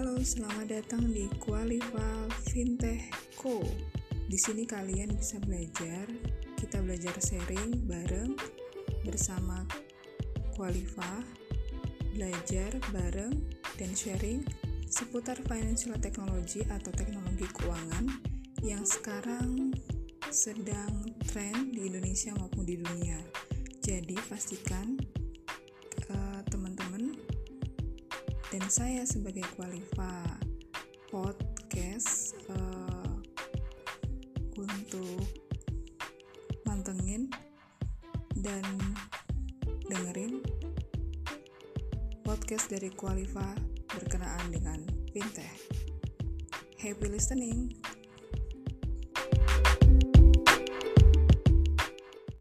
selamat datang di Qualifa Fintech Co. Di sini kalian bisa belajar, kita belajar sharing bareng bersama Qualifa, belajar bareng dan sharing seputar financial technology atau teknologi keuangan yang sekarang sedang tren di Indonesia maupun di dunia. Jadi pastikan dan saya sebagai kualifa podcast uh, untuk mantengin dan dengerin podcast dari kualifa berkenaan dengan fintech. Happy listening.